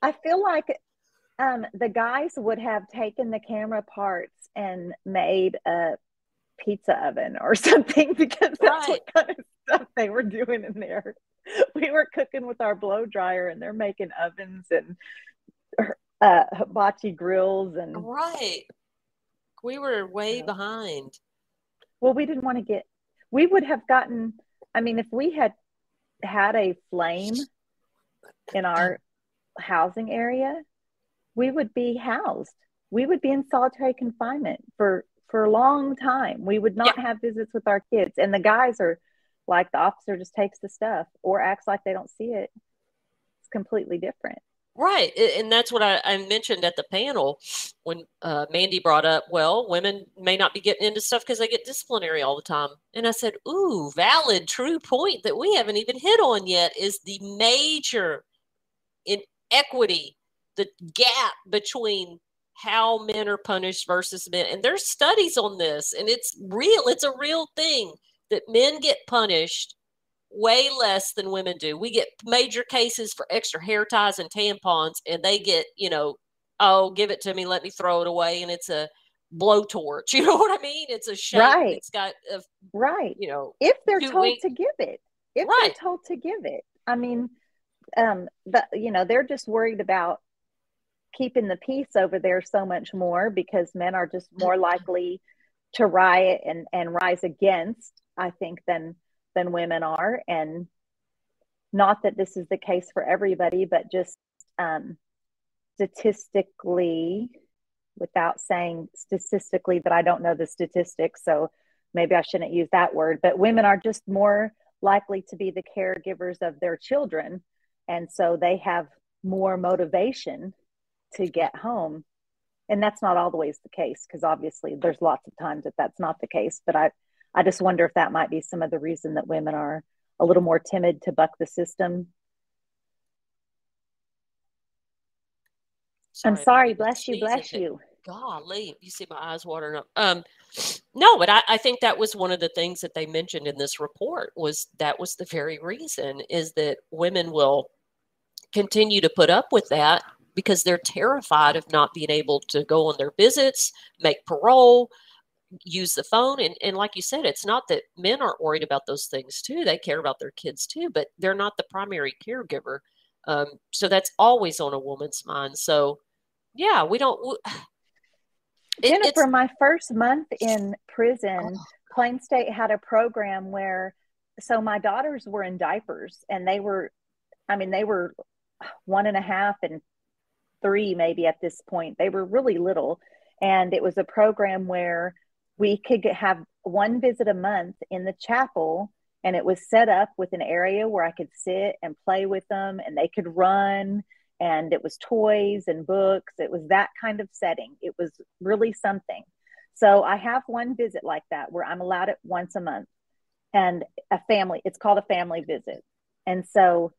I feel like um, the guys would have taken the camera parts and made a pizza oven or something because that's right. what kind of stuff they were doing in there. We were cooking with our blow dryer and they're making ovens and uh, hibachi grills and right. We were way behind. Well, we didn't want to get. We would have gotten. I mean, if we had had a flame in our housing area, we would be housed. We would be in solitary confinement for for a long time. We would not have visits with our kids. And the guys are like the officer just takes the stuff or acts like they don't see it. It's completely different. Right. And that's what I, I mentioned at the panel when uh, Mandy brought up, well, women may not be getting into stuff because they get disciplinary all the time. And I said, ooh, valid, true point that we haven't even hit on yet is the major inequity the gap between how men are punished versus men. And there's studies on this, and it's real. It's a real thing that men get punished way less than women do. We get major cases for extra hair ties and tampons, and they get, you know, oh, give it to me, let me throw it away, and it's a blowtorch. You know what I mean? It's a shape. Right. It's got a right. You know, if they're told weeks. to give it, if right. they're told to give it, I mean, um, but you know, they're just worried about keeping the peace over there so much more because men are just more likely to riot and, and rise against, I think, than than women are. And not that this is the case for everybody, but just um, statistically, without saying statistically that I don't know the statistics, so maybe I shouldn't use that word, but women are just more likely to be the caregivers of their children. And so they have more motivation to get home. And that's not always the case because obviously there's lots of times that that's not the case but i i just wonder if that might be some of the reason that women are a little more timid to buck the system. Sorry, i'm sorry bless you bless you. Golly you see my eyes watering up. Um no but I, I think that was one of the things that they mentioned in this report was that was the very reason is that women will continue to put up with that because they're terrified of not being able to go on their visits, make parole, use the phone. And, and like you said, it's not that men aren't worried about those things too. They care about their kids too, but they're not the primary caregiver. Um, so that's always on a woman's mind. So, yeah, we don't. It, Jennifer, my first month in prison, oh. Plane State had a program where, so my daughters were in diapers and they were, I mean, they were one and a half and three maybe at this point. They were really little. And it was a program where we could get, have one visit a month in the chapel. And it was set up with an area where I could sit and play with them and they could run. And it was toys and books. It was that kind of setting. It was really something. So I have one visit like that where I'm allowed it once a month and a family, it's called a family visit. And so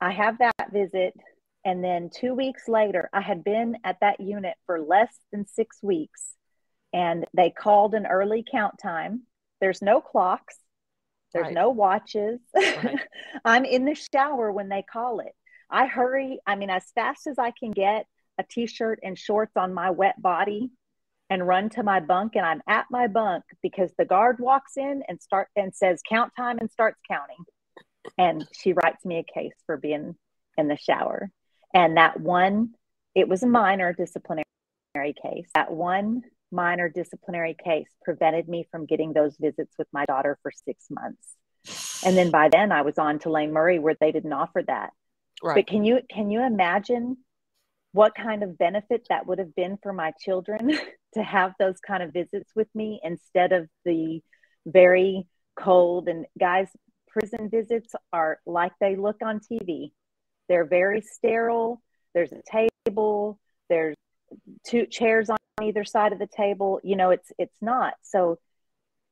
I have that visit. And then two weeks later, I had been at that unit for less than six weeks and they called an early count time. There's no clocks, there's right. no watches. Right. I'm in the shower when they call it. I hurry, I mean, as fast as I can get a t shirt and shorts on my wet body and run to my bunk and I'm at my bunk because the guard walks in and start and says count time and starts counting and she writes me a case for being in the shower and that one it was a minor disciplinary case that one minor disciplinary case prevented me from getting those visits with my daughter for 6 months and then by then I was on to Lane Murray where they didn't offer that right. but can you can you imagine what kind of benefit that would have been for my children to have those kind of visits with me instead of the very cold and guys prison visits are like they look on TV. They're very sterile. There's a table, there's two chairs on either side of the table. You know, it's it's not. So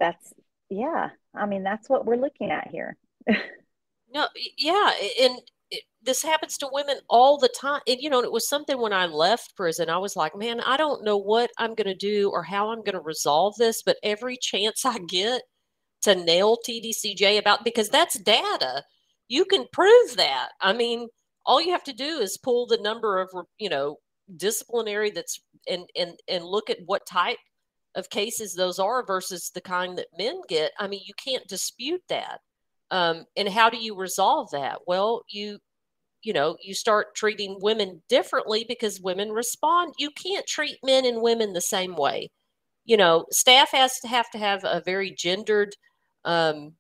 that's yeah. I mean, that's what we're looking at here. no, yeah, and this happens to women all the time. And, you know, it was something when I left prison, I was like, man, I don't know what I'm going to do or how I'm going to resolve this, but every chance I get to nail TDCJ about, because that's data, you can prove that. I mean, all you have to do is pull the number of, you know, disciplinary that's and and and look at what type of cases those are versus the kind that men get. I mean, you can't dispute that. Um, and how do you resolve that? Well, you you know, you start treating women differently because women respond. You can't treat men and women the same way. You know, staff has to have to have a very gendered, um,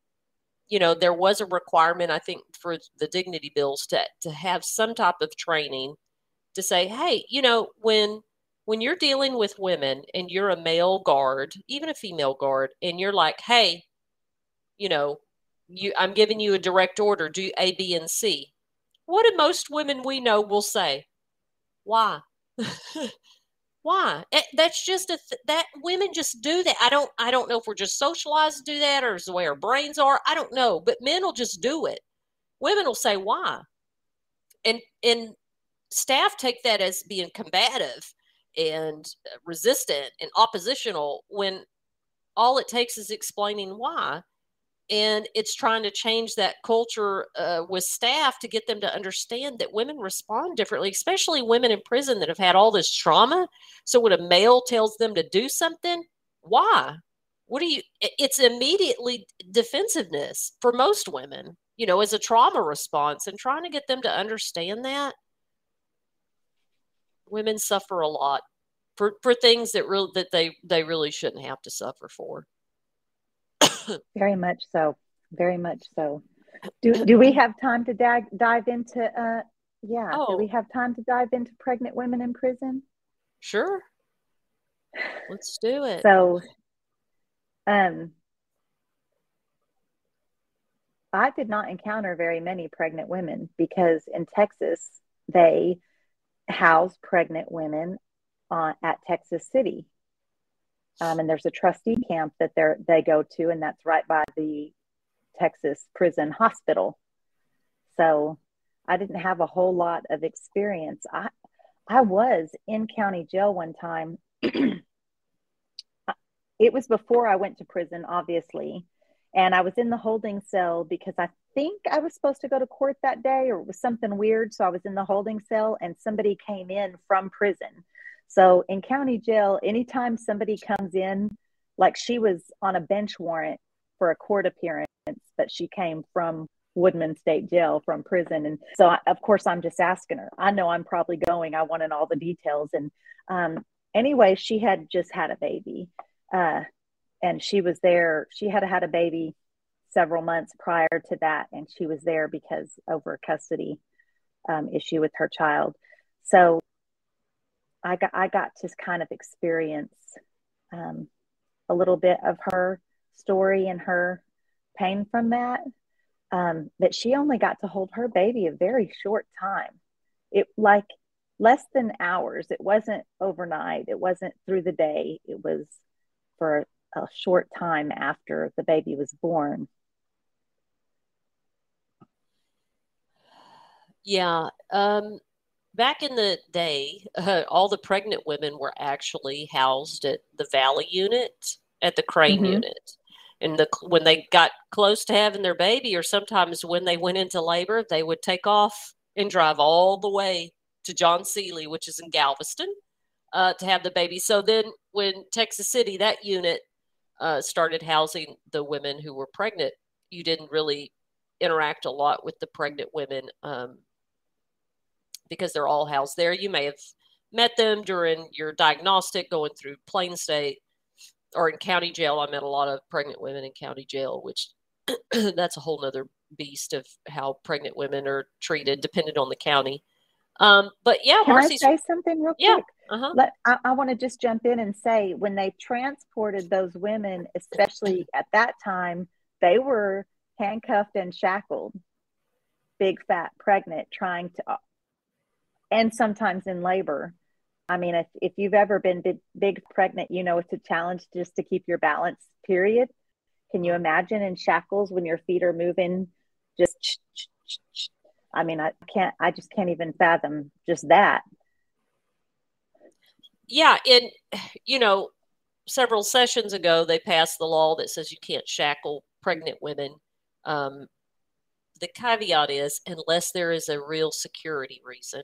you know, there was a requirement, I think, for the dignity bills to, to have some type of training to say, hey, you know, when when you're dealing with women and you're a male guard, even a female guard, and you're like, hey, you know, you I'm giving you a direct order, do A, B, and C what do most women we know will say? Why? Why? Eh, that's just a th- that women just do that. I don't I don't know if we're just socialized to do that or is the way our brains are. I don't know, but men will just do it. Women will say why, and and staff take that as being combative and uh, resistant and oppositional when all it takes is explaining why and it's trying to change that culture uh, with staff to get them to understand that women respond differently especially women in prison that have had all this trauma. So when a male tells them to do something why? What do you it's immediately defensiveness for most women you know as a trauma response and trying to get them to understand that. Women suffer a lot for for things that really that they they really shouldn't have to suffer for very much so. Very much so. Do do we have time to dive dive into uh yeah, oh. do we have time to dive into pregnant women in prison? Sure. Let's do it. So um I did not encounter very many pregnant women because in Texas they house pregnant women uh, at Texas City um, and there's a trustee camp that they they go to, and that's right by the Texas Prison Hospital. So I didn't have a whole lot of experience. I I was in county jail one time. it was before I went to prison, obviously, and I was in the holding cell because I think I was supposed to go to court that day, or it was something weird. So I was in the holding cell, and somebody came in from prison so in county jail, anytime somebody comes in, like she was on a bench warrant for a court appearance, but she came from Woodman State Jail from prison. And so, I, of course, I'm just asking her. I know I'm probably going. I wanted all the details. And um, anyway, she had just had a baby. Uh, and she was there. She had had a baby several months prior to that. And she was there because over a custody um, issue with her child. So I got I got to kind of experience um, a little bit of her story and her pain from that. Um, that she only got to hold her baby a very short time. It like less than hours. It wasn't overnight. It wasn't through the day. It was for a short time after the baby was born. Yeah. Um, back in the day, uh, all the pregnant women were actually housed at the Valley unit, at the Crain mm-hmm. unit. And the when they got close to having their baby, or sometimes when they went into labor, they would take off and drive all the way to John Sealy, which is in Galveston, uh, to have the baby. So then, when Texas City, that unit uh, started housing the women who were pregnant, you didn't really interact a lot with the pregnant women um, because they're all housed there. You may have met them during your diagnostic going through Plane State or in county jail. I met a lot of pregnant women in county jail, which that's a whole nother beast of how pregnant women are treated, depending on the county. Um, but yeah, Can Marci's, I say something real yeah, quick? Uh-huh. Let, I, I want to just jump in and say when they transported those women, especially at that time, they were handcuffed and shackled, big, fat, pregnant, trying to, and sometimes in labor. I mean, if, if you've ever been big, big pregnant, you know it's a challenge just to keep your balance, period. Can you imagine in shackles when your feet are moving just I mean, I can't, I just can't even fathom just that. Yeah. And, you know, several sessions ago, they passed the law that says you can't shackle pregnant women. Um, the caveat is unless there is a real security reason.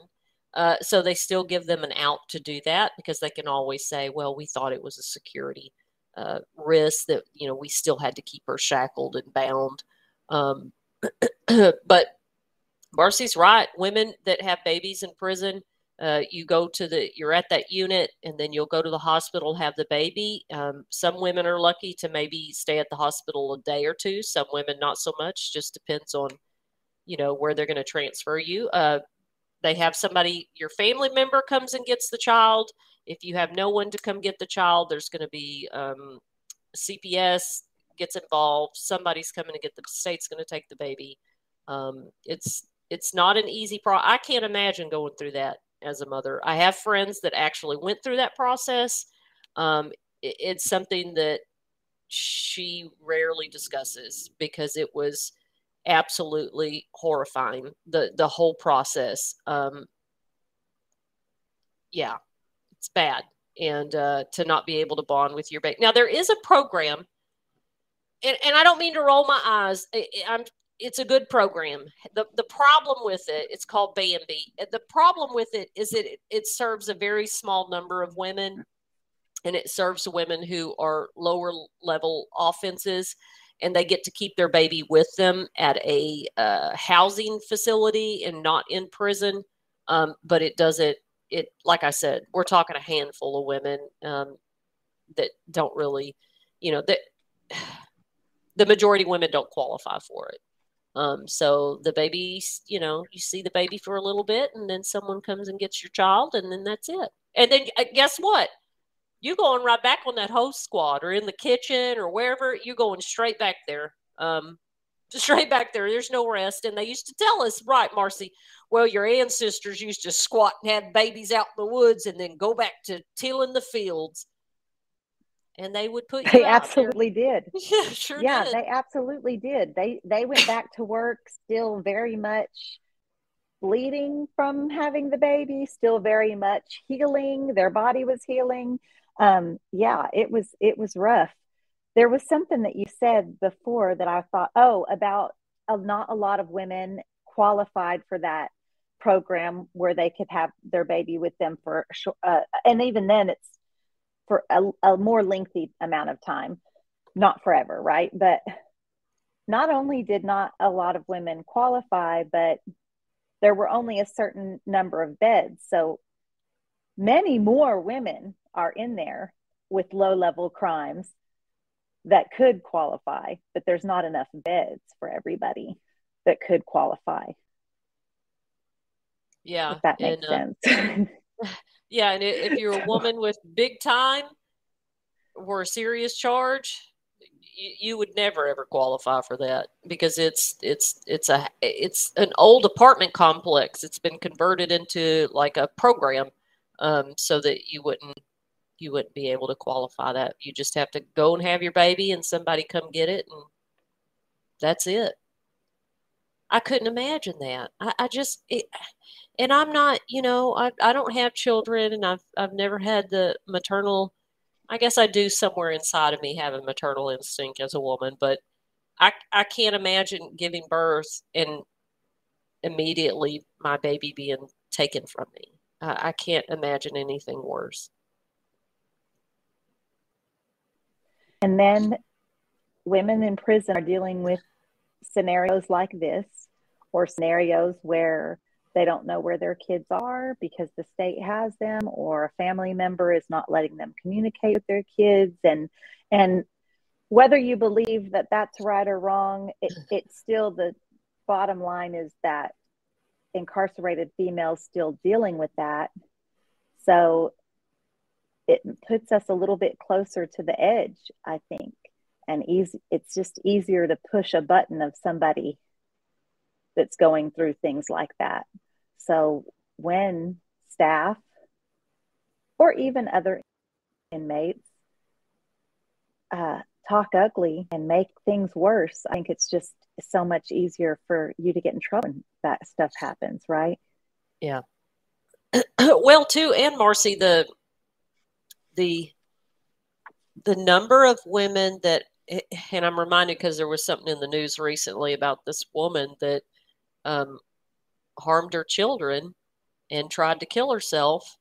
Uh, so they still give them an out to do that because they can always say, well, we thought it was a security uh, risk that, you know, we still had to keep her shackled and bound. Um, but Marci's right. Women that have babies in prison, uh, you go to the, you're at that unit, and then you'll go to the hospital, have the baby. Um, some women are lucky to maybe stay at the hospital a day or two. Some women not so much. Just depends on, you know, where they're going to transfer you. Uh, they have somebody, your family member comes and gets the child. If you have no one to come get the child, there's going to be um, CPS gets involved. Somebody's coming to get the state's going to take the baby. Um, it's it's not an easy pro. I can't imagine going through that as a mother. I have friends that actually went through that process. Um, it, it's something that she rarely discusses because it was absolutely horrifying the the whole process um yeah it's bad and uh to not be able to bond with your baby now there is a program and, and i don't mean to roll my eyes I, i'm it's a good program. The the problem with it, it's called Bambi. The problem with it is it, it serves a very small number of women, and it serves women who are lower level offenses, and they get to keep their baby with them at a uh, housing facility and not in prison. Um, but it doesn't. It like I said, we're talking a handful of women um, that don't really, you know, that the majority women don't qualify for it. Um, so the baby, you know, you see the baby for a little bit, and then someone comes and gets your child, and then that's it. And then uh, guess what? You're going right back on that host squad, or in the kitchen, or wherever. You're going straight back there. Um, straight back there. There's no rest. And they used to tell us, right, Marci? Well, your ancestors used to squat and have babies out in the woods, and then go back to tilling the fields and they would put they absolutely did yeah sure yeah did. they absolutely did they they went back to work still very much bleeding from having the baby still very much healing their body was healing um yeah it was it was rough there was something that you said before that i thought oh about uh, not a lot of women qualified for that program where they could have their baby with them for uh, and even then it's for a, a more lengthy amount of time, not forever, right? But not only did not a lot of women qualify, but there were only a certain number of beds. So many more women are in there with low level crimes that could qualify, but there's not enough beds for everybody that could qualify. Yeah. If that makes and, uh, sense. Yeah, and if you're a woman with big time or a serious charge, you, you would never ever qualify for that because it's it's it's a it's an old apartment complex. It's been converted into like a program, um, so that you wouldn't you wouldn't be able to qualify that. You just have to go and have your baby, and somebody come get it, and that's it. I couldn't imagine that. I, I just, it, and I'm not, you know, I, I don't have children, and I've I've never had the maternal I guess I do somewhere inside of me have a maternal instinct as a woman, but I I can't imagine giving birth and immediately my baby being taken from me. I, I can't imagine anything worse. And then women in prison are dealing with scenarios like this or scenarios where they don't know where their kids are because the state has them or a family member is not letting them communicate with their kids. And and whether you believe that that's right or wrong it, mm-hmm. it's still the bottom line is that incarcerated females still dealing with that. So it puts us a little bit closer to the edge i think and easy it's just easier to push a button of somebody that's going through things like that. So when staff or even other inmates uh, talk ugly and make things worse, I think it's just so much easier for you to get in trouble when that stuff happens, right? Yeah. well, too, and Marci, the the the number of women that and I'm reminded because there was something in the news recently about this woman that um, harmed her children and tried to kill herself.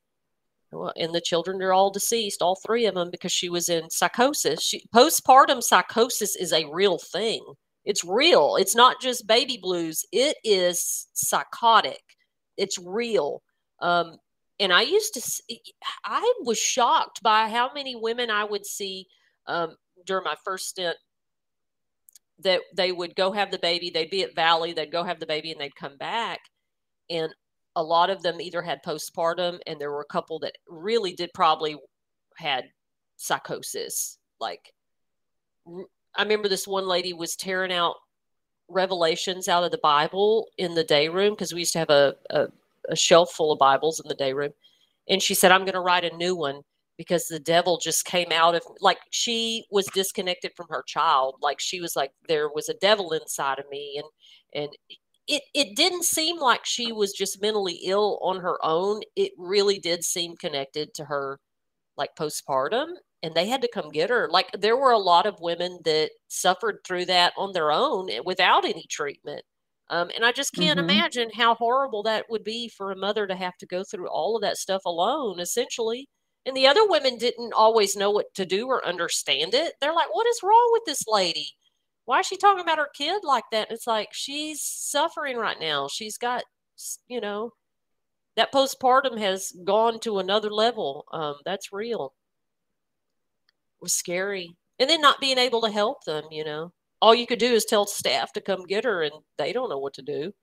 And the children are all deceased, all three of them, because she was in psychosis. She, postpartum psychosis is a real thing. It's real. It's not just baby blues. It is psychotic. It's real. Um, and I used to, see, I was shocked by how many women I would see um, during my first stint that they would go have the baby. They'd be at Valley, they'd go have the baby, and they'd come back. And a lot of them either had postpartum, and there were a couple that really did probably had psychosis. Like, I remember this one lady was tearing out revelations out of the Bible in the day room because we used to have a, a, a shelf full of Bibles in the day room. And she said, I'm going to write a new one because the devil just came out of like she was disconnected from her child. Like she was like there was a devil inside of me and and it it didn't seem like she was just mentally ill on her own. It really did seem connected to her like postpartum and they had to come get her. Like there were a lot of women that suffered through that on their own without any treatment um, and i just can't mm-hmm. imagine how horrible that would be for a mother to have to go through all of that stuff alone essentially and the other women didn't always know what to do or understand it. They're like, what is wrong with this lady? Why is she talking about her kid like that? And it's like, she's suffering right now. She's got, you know, that postpartum has gone to another level. Um, that's real. It was scary. And then not being able to help them, you know. All you could do is tell staff to come get her, and they don't know what to do.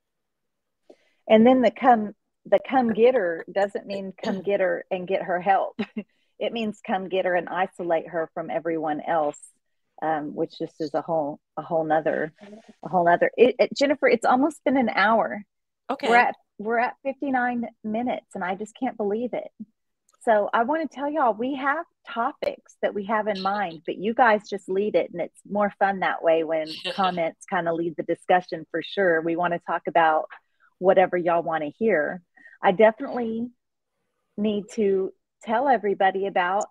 And then the come the come get her doesn't mean come get her and get her help. it means come get her and isolate her from everyone else, um, which just is a whole a whole nother a whole nother. It, it, Jennifer, it's almost been an hour. Okay, we're at we're at 59 minutes, and I just can't believe it. So I want to tell y'all we have topics that we have in mind, but you guys just lead it, and it's more fun that way when comments kind of lead the discussion for sure. We want to talk about whatever y'all want to hear. I definitely need to tell everybody about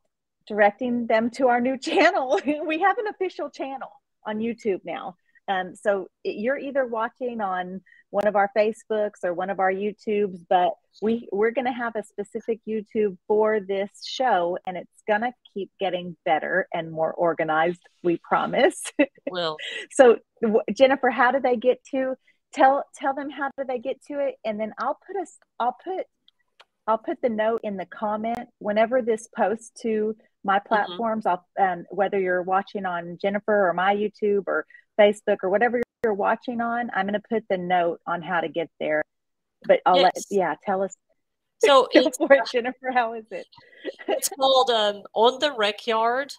directing them to our new channel. we have an official channel on YouTube now. Um, so you're either watching on one of our Facebooks or one of our YouTubes, but we we're going to have a specific YouTube for this show, and it's going to keep getting better and more organized. We promise. Well, so Jennifer, how do they get to? tell tell them how do they get to it and then i'll put us i'll put i'll put the note in the comment whenever this posts to my mm-hmm. platforms mm-hmm. i'll um, whether you're watching on jennifer or my youtube or facebook or whatever you're watching on i'm going to put the note on how to get there but i'll yes. let yeah tell us So Go for it, Jennifer. How is it? it's called um, On the Rec Yard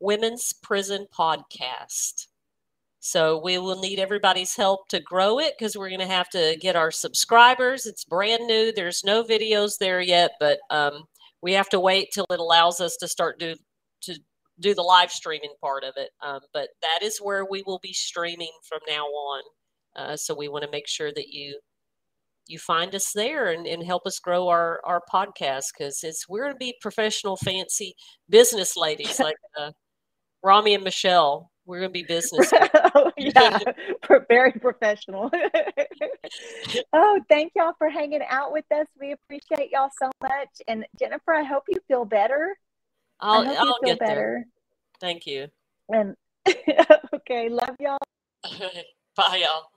Women's Prison Podcast. So we will need everybody's help to grow it because we're going to have to get our subscribers. It's brand new. There's no videos there yet, but um, we have to wait till it allows us to start do to do the live streaming part of it. Um, but that is where we will be streaming from now on. Uh, so we want to make sure that you you find us there and, and help us grow our our podcast because it's we're going to be professional, fancy business ladies like uh, Rami and Michelle. We're going to be business. oh, yeah, very professional. oh, thank y'all for hanging out with us. We appreciate y'all so much. And Jennifer, I hope you feel better. I'll, I'll feel better. There. Thank you. And okay, love y'all. Bye, y'all.